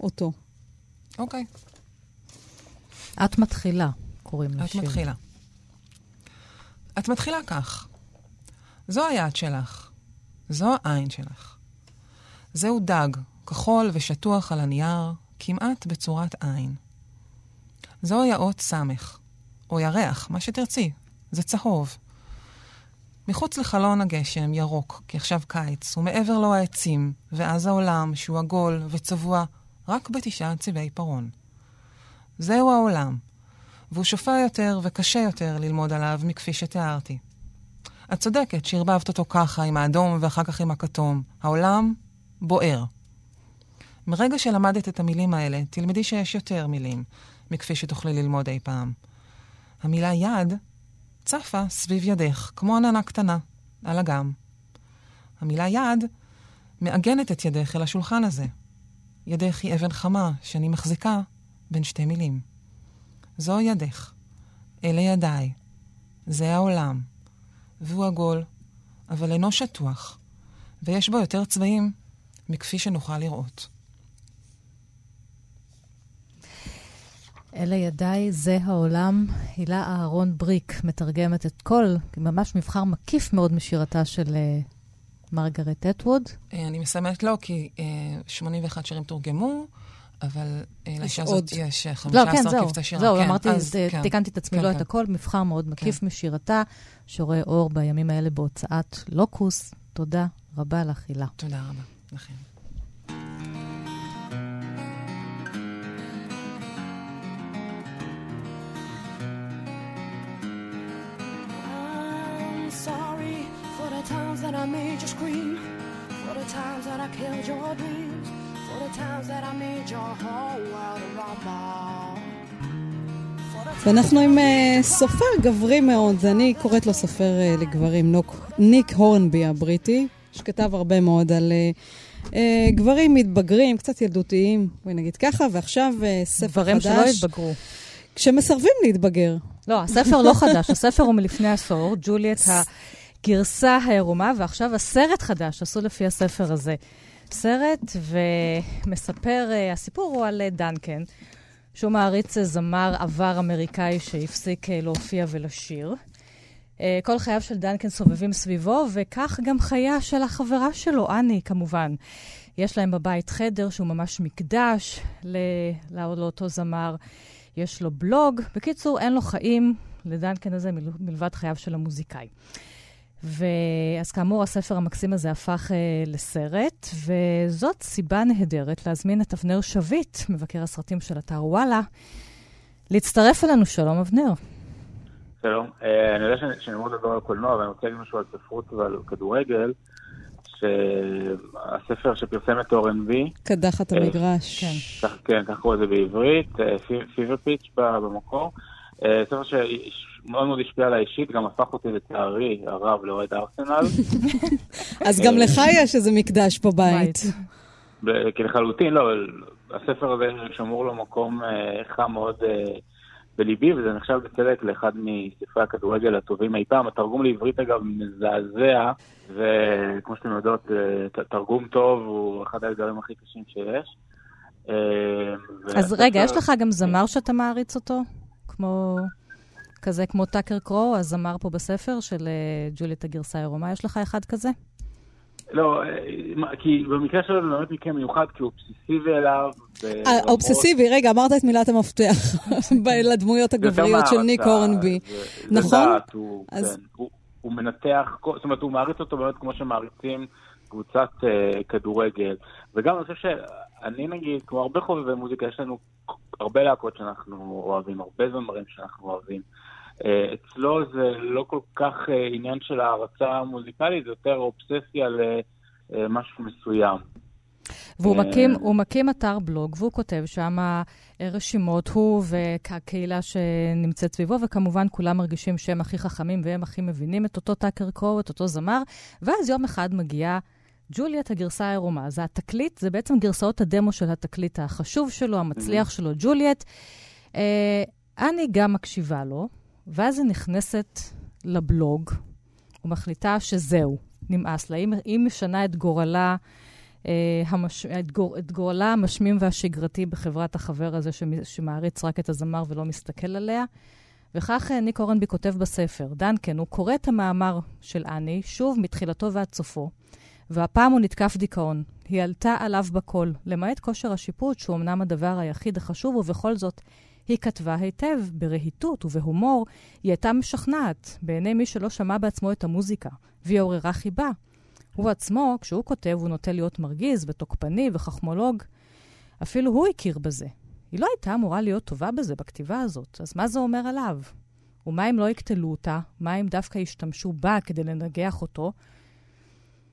אותו. אוקיי. Okay. את מתחילה, קוראים לשיר. את מתחילה. את מתחילה כך. זו היד שלך. זו העין שלך. זהו דג, כחול ושטוח על הנייר, כמעט בצורת עין. זוהי האות סמך, או ירח, מה שתרצי, זה צהוב. מחוץ לחלון הגשם ירוק, כי עכשיו קיץ, ומעבר לו העצים, ואז העולם, שהוא עגול וצבוע רק בתשעה צבעי פרון. זהו העולם, והוא שופע יותר וקשה יותר ללמוד עליו מכפי שתיארתי. את צודקת שערבבת אותו ככה, עם האדום ואחר כך עם הכתום. העולם בוער. מרגע שלמדת את המילים האלה, תלמדי שיש יותר מילים מכפי שתוכלי ללמוד אי פעם. המילה יד צפה סביב ידך, כמו עננה קטנה, על אגם. המילה יד מעגנת את ידך אל השולחן הזה. ידך היא אבן חמה שאני מחזיקה בין שתי מילים. זו ידך, אלה ידיי, זה העולם, והוא עגול, אבל אינו שטוח, ויש בו יותר צבעים מכפי שנוכל לראות. אלה ידיי, זה העולם. הילה אהרון בריק מתרגמת את כל, ממש מבחר מקיף מאוד משירתה של uh, מרגרט אטווד. אה, אני מסיימת לא, כי uh, אה, 81 שירים תורגמו. אבל לאישה הזאת יש 15 לא, כן, קבצי שירה. זהו, כן, אמרתי, אז, כן, תיקנתי את עצמי, כן, לא כן. את הכל, מבחר מאוד מקיף כן. משירתה, שרואה אור בימים האלה בהוצאת לוקוס. תודה רבה לך, הילה. תודה רבה לכם. times that I made you scream, for the times that I killed your dreams, for the times that I made your whole world a rumble. ואנחנו עם uh, סופר גברי מאוד, אני קוראת לו סופר uh, לגברים, נוק, ניק הורנבי הבריטי, שכתב הרבה מאוד על uh, uh, גברים מתבגרים, קצת ילדותיים, בואי נגיד ככה, ועכשיו uh, ספר גברים חדש. גברים שלא התבגרו. כשמסרבים להתבגר. לא, הספר לא חדש, הספר הוא מלפני עשור, ג'וליאט. הגרסה העירומה, ועכשיו הסרט חדש, עשו לפי הספר הזה. סרט, ומספר, uh, הסיפור הוא על uh, דנקן, שהוא מעריץ זמר עבר אמריקאי שהפסיק uh, להופיע ולשיר. Uh, כל חייו של דנקן סובבים סביבו, וכך גם חייה של החברה שלו, אני, כמובן. יש להם בבית חדר שהוא ממש מקדש לאותו זמר. יש לו בלוג. בקיצור, אין לו חיים לדנקן הזה מלבד חייו של המוזיקאי. ואז כאמור, הספר המקסים הזה הפך אה, לסרט, וזאת סיבה נהדרת להזמין את אבנר שביט, מבקר הסרטים של אתר וואלה, להצטרף אלינו. שלום, אבנר. שלום. אה, אני יודע שאני מאוד לדבר על קולנוע, אבל אני רוצה להגיד משהו על ספרות ועל כדורגל. שהספר שפרסם את אורן בי... קדחת אה, המגרש. כן. כן, כך קוראים לזה בעברית, פיבר פיץ' במקור. אה, ספר שמאוד מאוד השפיע עליי אישית, גם הפך אותי לצערי הרב לאוהד ארסנל. אז גם לך יש איזה מקדש בבית. כי לחלוטין, לא, הספר הזה שמור לו מקום אה, חם מאוד אה, בליבי, וזה נחשב בצדק לאחד מספרי הכדורגל הטובים אי פעם. התרגום לעברית, אגב, מזעזע, וכמו שאתם יודעות, תרגום טוב הוא אחד האתגרים הכי קשים שיש. אז רגע, יש לך גם זמר שאתה מעריץ אותו? כמו... כזה כמו טאקר קרו, הזמר פה בספר של uh, ג'וליית הגרסה העירומה. יש לך אחד כזה? לא, אה, כי במקרה שלו זה באמת מקרה מיוחד, כי הוא אובססיבי אליו. אה, אובססיבי, רגע, אמרת את מילת המפתח לדמויות הגבריות של ניק הורנבי. נכון? כן. הוא מנתח, זאת אומרת, הוא מעריץ אותו באמת כמו שמעריצים קבוצת כדורגל. וגם אני חושב שאני נגיד, כמו הרבה חובבי מוזיקה, יש לנו הרבה להקות שאנחנו אוהבים, הרבה זמרים שאנחנו אוהבים. Uh, אצלו זה לא כל כך uh, עניין של הערצה מוזיקלית, זה יותר אובססיה למשהו מסוים. והוא מקים, הוא מקים אתר בלוג, והוא כותב שם רשימות, הוא והקהילה שנמצאת סביבו, וכמובן כולם מרגישים שהם הכי חכמים והם הכי מבינים את אותו טאקר קרו, את אותו זמר, ואז יום אחד מגיעה ג'וליאט הגרסה העירומה. זה התקליט, זה בעצם גרסאות הדמו של התקליט החשוב שלו, המצליח שלו, ג'וליאט. אה, אני גם מקשיבה לו, ואז היא נכנסת לבלוג ומחליטה שזהו, נמאס לה. היא משנה את גורלה, אה, המש... את, גור... את גורלה המשמים והשגרתי בחברת החבר הזה שמעריץ רק את הזמר ולא מסתכל עליה. וכך אה, ניק אורנבי כותב בספר. דנקן, הוא קורא את המאמר של אני, שוב מתחילתו ועד סופו. והפעם הוא נתקף דיכאון. היא עלתה עליו בקול, למעט כושר השיפוט, שהוא אמנם הדבר היחיד החשוב, ובכל זאת, היא כתבה היטב, ברהיטות ובהומור. היא הייתה משכנעת בעיני מי שלא שמע בעצמו את המוזיקה, והיא עוררה חיבה. הוא עצמו, כשהוא כותב, הוא נוטה להיות מרגיז ותוקפני וחכמולוג. אפילו הוא הכיר בזה. היא לא הייתה אמורה להיות טובה בזה, בכתיבה הזאת, אז מה זה אומר עליו? ומה אם לא יקטלו אותה? מה אם דווקא ישתמשו בה כדי לנגח אותו?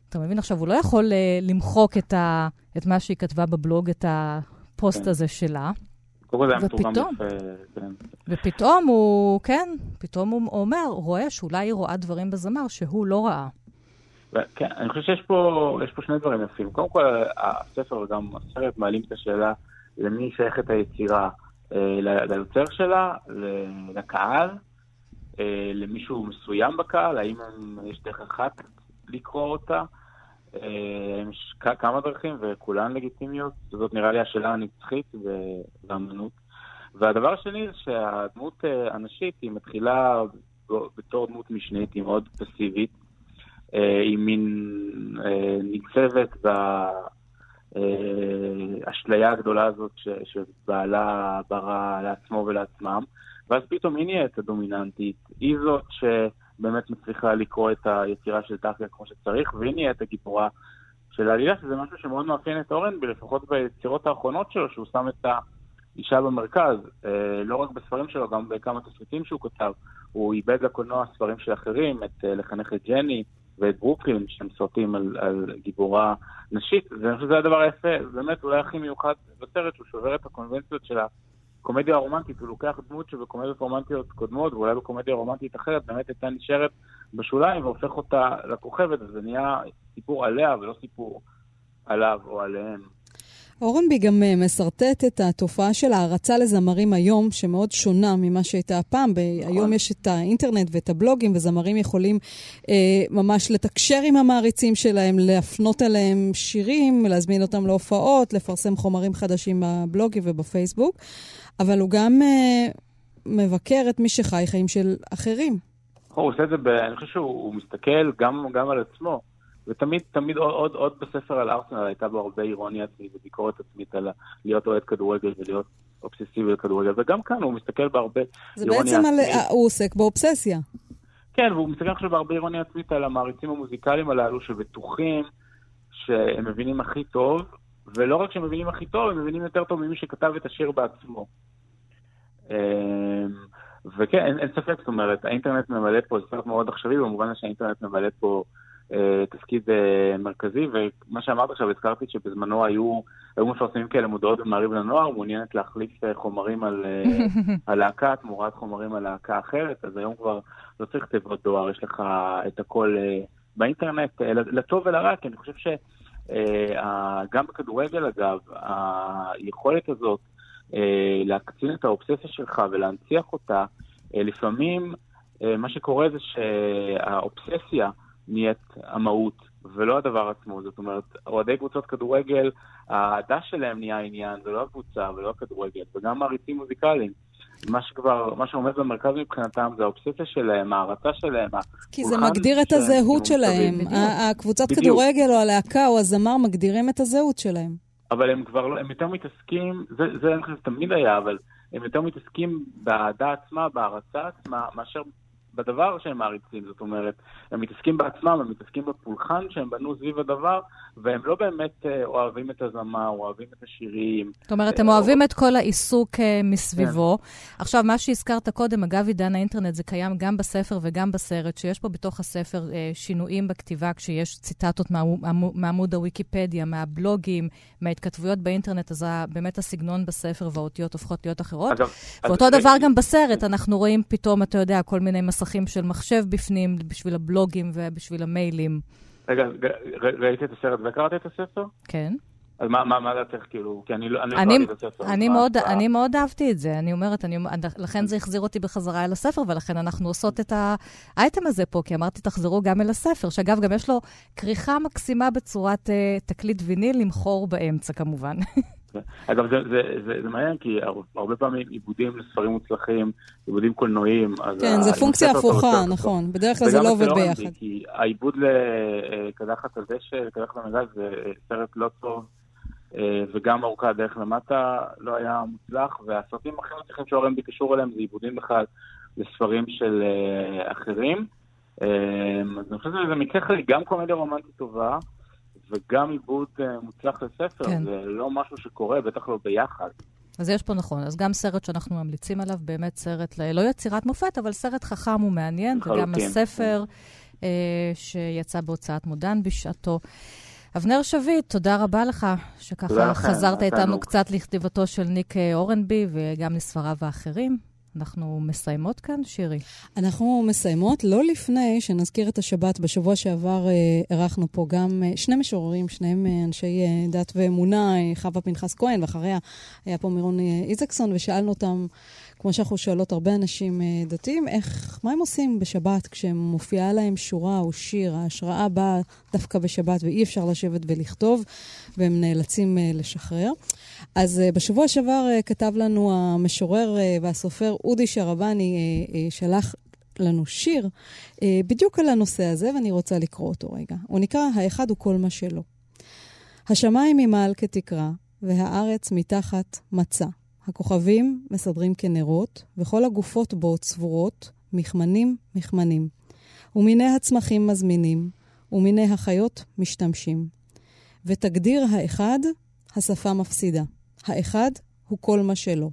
אתה מבין? עכשיו, הוא לא יכול uh, למחוק את, ה, את מה שהיא כתבה בבלוג, את הפוסט כן. הזה שלה. ופתאום, כן. ופתאום הוא, כן, פתאום הוא אומר, רואה שאולי היא רואה דברים בזמר שהוא לא ראה. כן, אני חושב שיש פה, פה שני דברים יפים. קודם כל, הספר וגם הסרט מעלים את השאלה למי שייכת היצירה, אה, ליוצר שלה, לקהל, אה, למישהו מסוים בקהל, האם יש דרך אחת לקרוא אותה? אה, כמה דרכים וכולן לגיטימיות, זאת נראה לי השאלה הנצחית באמנות. והדבר השני זה שהדמות הנשית היא מתחילה בתור דמות משנית, היא מאוד פסיבית, היא מין ניצבת באשליה הגדולה הזאת שבעלה ברא לעצמו ולעצמם, ואז פתאום היא נהיית הדומיננטית, היא זאת ש... באמת מצליחה לקרוא את היצירה של טאקיה כמו שצריך, והיא נהיית הגיבורה של העלילה, שזה משהו שמאוד מאפיין את אורנבי, לפחות ביצירות האחרונות שלו, שהוא שם את האישה במרכז, אה, לא רק בספרים שלו, גם בכמה תסריטים שהוא כתב. הוא איבד לקולנוע ספרים של אחרים, את אה, לחנך את ג'ני ואת ברוקלין, שהם סרטים על, על גיבורה נשית, ואני חושב שזה הדבר היפה, באמת אולי הכי מיוחד בסרט, שהוא שובר את הקונבנציות של הקומדיה הרומנטית, הוא לוקח דמות שבקומדיות רומנטיות קודמות, ואולי בקומדיה רומנטית אחרת, באמת הייתה נשארת בשוליים והופך אותה לכוכבת, וזה נהיה סיפור עליה ולא סיפור עליו או עליהם. אורנבי גם אה, משרטט את התופעה של הערצה לזמרים היום, שמאוד שונה ממה שהייתה הפעם. נכון. היום יש את האינטרנט ואת הבלוגים, וזמרים יכולים אה, ממש לתקשר עם המעריצים שלהם, להפנות אליהם שירים, להזמין אותם להופעות, לפרסם חומרים חדשים בבלוגים ובפייסבוק. אבל הוא גם אה, מבקר את מי שחי חיים של אחרים. הוא עושה את זה, ב... אני חושב שהוא מסתכל גם, גם על עצמו. ותמיד, תמיד עוד, עוד, עוד בספר על ארסנל הייתה בו הרבה אירוניה עצמית וביקורת עצמית על להיות אוהד כדורגל ולהיות אובססיבי לכדורגל, וגם כאן הוא מסתכל בהרבה אירוניה עצמית. זה בעצם על... הוא עוסק באובססיה. כן, והוא מסתכל עכשיו בהרבה אירוניה עצמית על המעריצים המוזיקליים הללו שבטוחים שהם מבינים הכי טוב, ולא רק שהם מבינים הכי טוב, הם מבינים יותר טוב ממי שכתב את השיר בעצמו. אמ, וכן, אין, אין ספק, זאת אומרת, האינטרנט ממלא פה, זה סרט מאוד עכשווי, במובן שהאינטרנט ממלא פה אה, תפקיד אה, מרכזי, ומה שאמרת עכשיו, הזכרתי שבזמנו היו, היו מפרסמים כאלה מודעות במעריב לנוער, מעוניינת להחליף אה, חומרים על הלהקה תמורת חומרים על להקה אחרת, אז היום כבר לא צריך תיבות דואר, יש לך את הכל אה, באינטרנט, אה, לטוב ולרע, כי אני חושב ש... אה, גם בכדורגל, אגב, היכולת הזאת אה, להקצין את האובססיה שלך ולהנציח אותה, אה, לפעמים מה שקורה זה שהאובססיה נהיית המהות ולא הדבר עצמו. זאת אומרת, אוהדי קבוצות כדורגל, האהדה שלהם נהיה העניין, זה לא הקבוצה ולא הכדורגל, וגם מעריצים מוזיקליים. מה שכבר, מה שעומד במרכז מבחינתם זה האובססיה שלהם, ההערצה שלהם. כי זה מגדיר את הזהות שלהם. הקבוצת כדורגל או הלהקה או הזמר מגדירים את הזהות שלהם. אבל הם כבר, לא, הם יותר מתעסקים, זה, זה אני חושב שתמיד היה, אבל הם יותר מתעסקים באהדה עצמה, בהערצה עצמה, מאשר בדבר שהם מעריצים, זאת אומרת, הם מתעסקים בעצמם, הם מתעסקים בפולחן שהם בנו סביב הדבר, והם לא באמת אה, אוהבים את הזמר, אוהבים את השירים. זאת אומרת, הם אוהבים את כל העיסוק אה, מסביבו. כן. עכשיו, מה שהזכרת קודם, אגב, עידן האינטרנט, זה קיים גם בספר וגם בסרט, שיש פה בתוך הספר אה, שינויים בכתיבה, כשיש ציטטות מעמוד הוויקיפדיה, מהבלוגים, מההתכתבויות באינטרנט, אז באמת הסגנון בספר והאותיות הופכות להיות אחרות. אגב, ואותו דבר גם בסרט, אנחנו רואים פתאום, אתה יודע, כל מיני מסכים. מסכים של מחשב בפנים בשביל הבלוגים ובשביל המיילים. רגע, ראיתי את הסרט וקראת את הספר? כן. אז מה, מה, מה דעתך, כאילו, כי אני לא קראתי את הספר. אני מאוד, אני מאוד אהבתי את זה, אני אומרת, אני, לכן זה החזיר אותי בחזרה אל הספר, ולכן אנחנו עושות את האייטם הזה פה, כי אמרתי, תחזרו גם אל הספר, שאגב, גם יש לו כריכה מקסימה בצורת uh, תקליט ויניל, למכור באמצע כמובן. אגב, זה, זה, זה, זה מעניין, כי הרבה פעמים עיבודים לספרים מוצלחים, עיבודים קולנועיים, אז... כן, זה פונקציה הפוכה, נכון. בדרך כלל זה לא עובד ביחד. כי העיבוד לקדחת הדשא, לקדחת המגז, זה סרט לא טוב, אה, וגם ארוכה הדרך למטה לא היה מוצלח, והסרטים הכי מצליחים שאורן ביקשור אליהם זה עיבודים בכלל לספרים של אה, אחרים. אה, אז אני חושב שזה מקרה חריג, גם קומדיה רומנטית טובה, וגם עיבוד מוצלח לספר, כן. זה לא משהו שקורה, בטח לא ביחד. אז יש פה נכון. אז גם סרט שאנחנו ממליצים עליו, באמת סרט. לא יצירת מופת, אבל סרט חכם ומעניין, וגם הספר אה, שיצא בהוצאת מודן בשעתו. אבנר שביט, תודה רבה לך, שככה חזרת איתנו קצת לכתיבתו של ניק אורנבי וגם לספריו האחרים. אנחנו מסיימות כאן, שירי? אנחנו מסיימות, לא לפני שנזכיר את השבת. בשבוע שעבר אה, אירחנו פה גם אה, שני משוררים, שניהם אה, אנשי אה, דת ואמונה, אה, חווה פנחס כהן, ואחריה היה פה מירון אה, איזקסון, ושאלנו אותם, כמו שאנחנו שואלות הרבה אנשים אה, דתיים, איך, מה הם עושים בשבת כשמופיעה להם שורה או שיר, ההשראה באה דווקא בשבת ואי אפשר לשבת ולכתוב, והם נאלצים אה, לשחרר. אז uh, בשבוע שעבר uh, כתב לנו המשורר uh, והסופר אודי שרבני, שלח לנו שיר בדיוק על הנושא הזה, ואני רוצה לקרוא אותו רגע. הוא נקרא "האחד הוא כל מה שלא". השמיים ממעל כתקרה, והארץ מתחת מצה. הכוכבים מסדרים כנרות, וכל הגופות בו צבורות, מכמנים מכמנים. ומיני הצמחים מזמינים, ומיני החיות משתמשים. ותגדיר האחד, השפה מפסידה. האחד הוא כל מה שלא.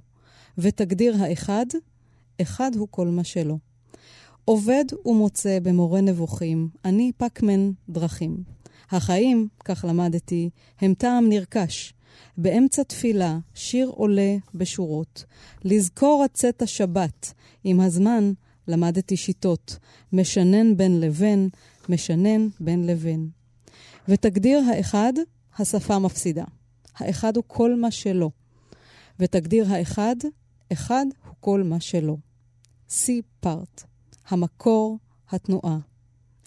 ותגדיר האחד, אחד הוא כל מה שלא. עובד ומוצא במורה נבוכים, אני פקמן דרכים. החיים, כך למדתי, הם טעם נרכש. באמצע תפילה, שיר עולה בשורות. לזכור הצאת השבת, עם הזמן למדתי שיטות. משנן בין לבין, משנן בין לבין. ותגדיר האחד, השפה מפסידה. האחד הוא כל מה שלא. ותגדיר האחד, אחד הוא כל מה שלא. סי פארט, המקור, התנועה.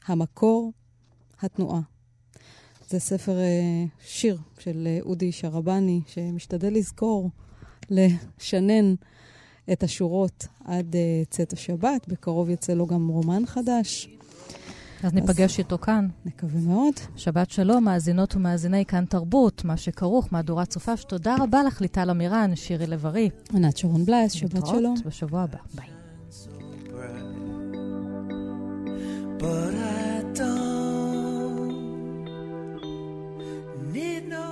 המקור, התנועה. זה ספר אה, שיר של אה, אודי שרבני, שמשתדל לזכור, לשנן את השורות עד אה, צאת השבת. בקרוב יצא לו גם רומן חדש. אז ניפגש איתו כאן. נקווה מאוד. שבת שלום, מאזינות ומאזיני כאן תרבות, מה שכרוך, מהדורת סופש. תודה רבה לך, ליטל אמירן, שירי לב-ארי. ענת שרון בלייס, שבת שלום. נתראות בשבוע הבא, ביי. But I don't need no